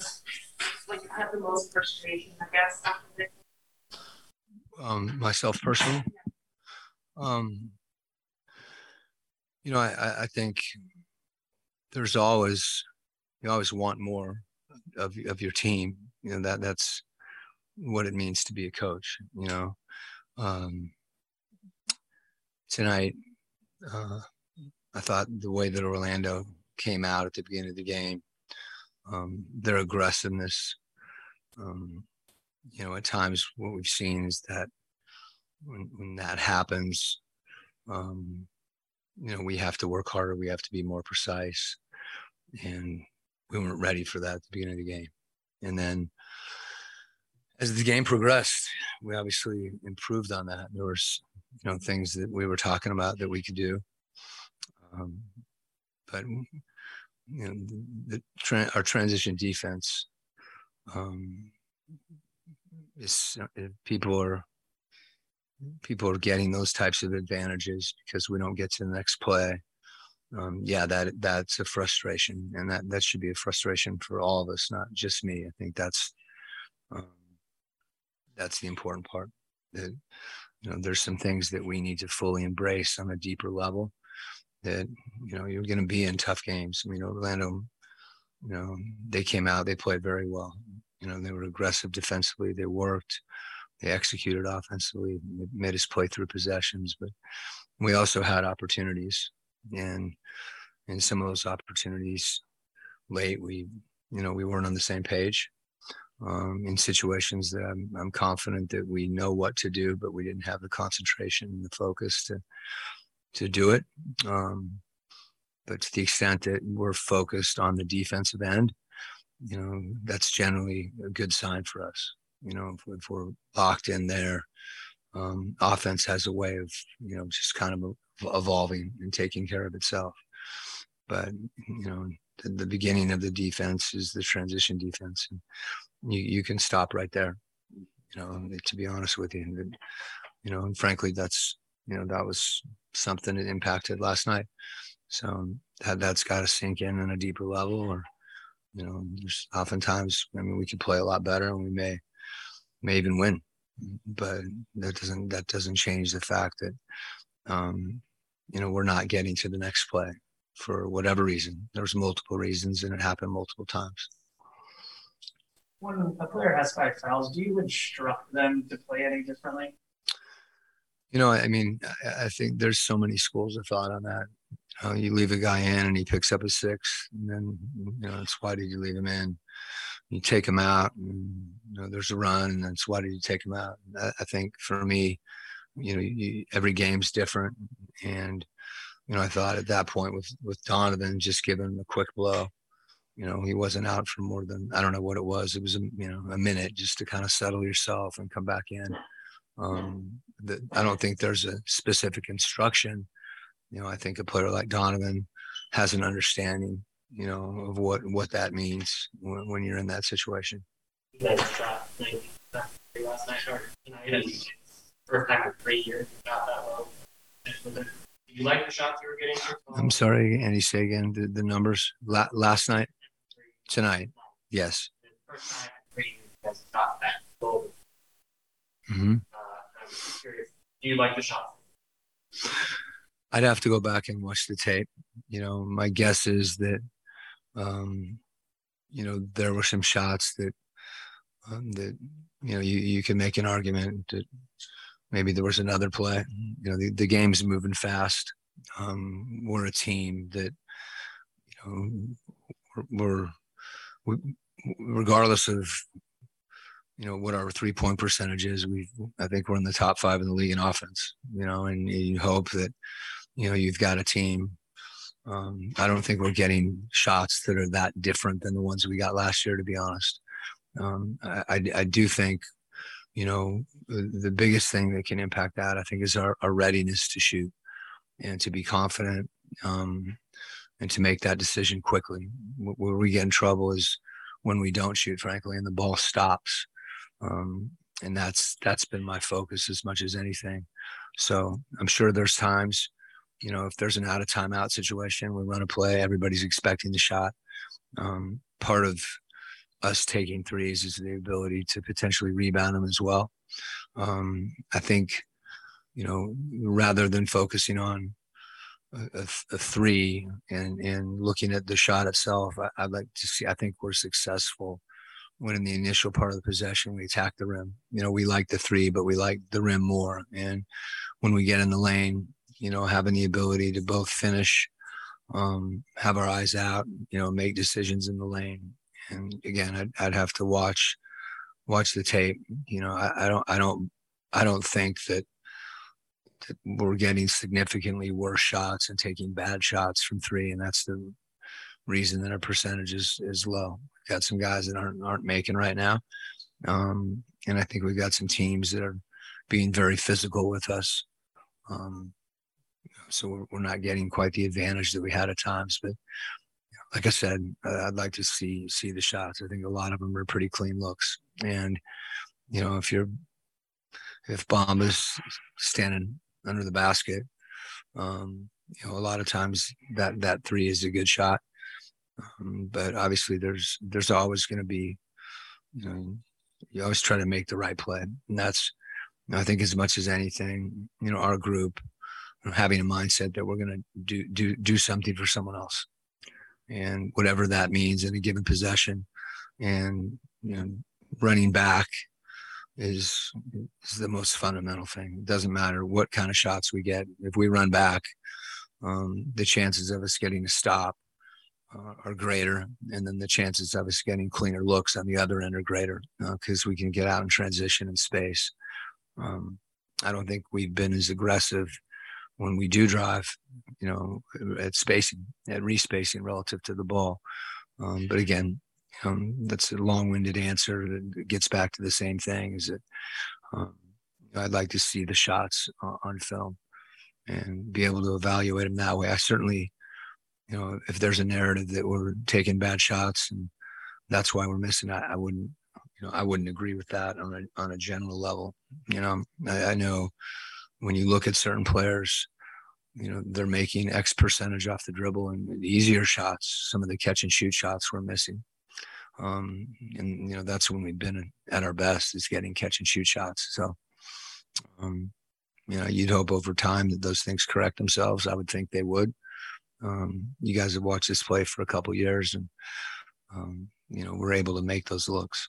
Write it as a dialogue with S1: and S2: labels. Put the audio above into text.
S1: you like had the most frustration, I guess,
S2: um, myself personally. Um, you know, I, I think there's always you always want more of of your team. You know that that's what it means to be a coach. You know, um, tonight uh, I thought the way that Orlando came out at the beginning of the game, um, their aggressiveness. Um, you know, at times what we've seen is that when when that happens, um, you know, we have to work harder. We have to be more precise, and we weren't ready for that at the beginning of the game. And then, as the game progressed, we obviously improved on that. There was, you know, things that we were talking about that we could do. Um, but you know, the, the tra- our transition defense um, is people are people are getting those types of advantages because we don't get to the next play. Um, yeah, that that's a frustration, and that that should be a frustration for all of us, not just me. I think that's um, that's the important part. That you know, there's some things that we need to fully embrace on a deeper level. That you know, you're going to be in tough games. I mean, Orlando, you know, they came out, they played very well. You know, they were aggressive defensively. They worked they executed offensively, made us play through possessions, but we also had opportunities, and in some of those opportunities, late we, you know, we weren't on the same page. Um, in situations that I'm, I'm confident that we know what to do, but we didn't have the concentration and the focus to to do it. Um, but to the extent that we're focused on the defensive end, you know, that's generally a good sign for us. You know, if, if we're locked in there, um, offense has a way of, you know, just kind of evolving and taking care of itself. But, you know, the, the beginning of the defense is the transition defense. And you, you can stop right there, you know, to be honest with you. And, you know, and frankly, that's, you know, that was something that impacted last night. So that, that's got to sink in on a deeper level or, you know, there's oftentimes, I mean, we could play a lot better and we may may even win. But that doesn't that doesn't change the fact that um, you know we're not getting to the next play for whatever reason. There's multiple reasons, and it happened multiple times.
S3: When a player has five fouls, do you instruct them to play any differently?
S2: You know, I mean, I, think there's so many schools of thought on that. Uh, you leave a guy in and he picks up a six, and then you know, it's why did you leave him in? you take him out and you know, there's a run and that's why did you take him out? I, I think for me you know you, every game's different. And you know I thought at that point with with Donovan just giving him a quick blow. You know he wasn't out for more than I don't know what it was. It was a you know a minute just to kind of settle yourself and come back in um the, I don't think there's a specific instruction you know I think a player like Donovan has an understanding you know, of what what that means when, when you're in that situation.
S3: shot last night or tonight, first time in three years shot that well. Do you like the shots you were getting?
S2: I'm sorry, Andy. Say again the, the numbers. La- last night, tonight, yes.
S3: First time in three years shot that goal.
S2: Mm-hmm.
S3: Curious. Do you like the shots?
S2: I'd have to go back and watch the tape. You know, my guess is that um, you know, there were some shots that um, that you know you you can make an argument that maybe there was another play. You know, the, the game's moving fast. Um, we're a team that you know we're, we're we, regardless of you know what our three point percentage is we i think we're in the top five in the league in offense you know and you hope that you know you've got a team um, I don't think we're getting shots that are that different than the ones we got last year, to be honest. Um, I, I, do think, you know, the, the, biggest thing that can impact that, I think, is our, our readiness to shoot and to be confident um, and to make that decision quickly. Where we get in trouble is when we don't shoot, frankly, and the ball stops. Um, and that's that's been my focus as much as anything. So I'm sure there's times you know, if there's an out of timeout situation, we run a play, everybody's expecting the shot. Um, part of us taking threes is the ability to potentially rebound them as well. Um, I think, you know, rather than focusing on a, a, three and and looking at the shot itself, I, I'd like to see. I think we're successful when in the initial part of the possession we attack the rim. You know, we like the three, but we like the rim more. And when we get in the lane, you know, having the ability to both finish, um, have our eyes out, you know, make decisions in the lane. And again, I'd, I'd have to watch watch the tape. You know, I, I don't I don't I don't think that, that we're getting significantly worse shots and taking bad shots from three, and that's the reason that our percentage is is low. Got some guys that aren't aren't making right now, um, and I think we've got some teams that are being very physical with us. Um, so we're, we're not getting quite the advantage that we had at times. But like I said, I'd like to see see the shots. I think a lot of them are pretty clean looks, and you know if you're if Bamba's standing under the basket, um, you know a lot of times that that three is a good shot. Um, but obviously, there's there's always going to be, you know, you always try to make the right play, and that's I think as much as anything, you know, our group having a mindset that we're going to do do do something for someone else, and whatever that means in a given possession, and you know, running back is is the most fundamental thing. It doesn't matter what kind of shots we get. If we run back, um, the chances of us getting a stop uh, are greater, and then the chances of us getting cleaner looks on the other end are greater because uh, we can get out and transition in space. Um, I don't think we've been as aggressive when we do drive, you know, at spacing, at respacing relative to the ball. Um, but again, um, that's a long-winded answer that gets back to the same thing. Is that um, I'd like to see the shots uh, on film and be able to evaluate them that way. I certainly, you know, if there's a narrative that we're taking bad shots and that's why we're missing, I, I wouldn't, you know, I wouldn't agree with that on a on a general level. You know, I, I know when you look at certain players, you know, they're making X percentage off the dribble and easier shots. Some of the catch and shoot shots we're missing. Um, and you know, that's when we've been at our best is getting catch and shoot shots. So, um, you know, you'd hope over time that those things correct themselves. I would think they would. Um, you guys have watched this play for a couple years and, um, you know, we're able to make those looks.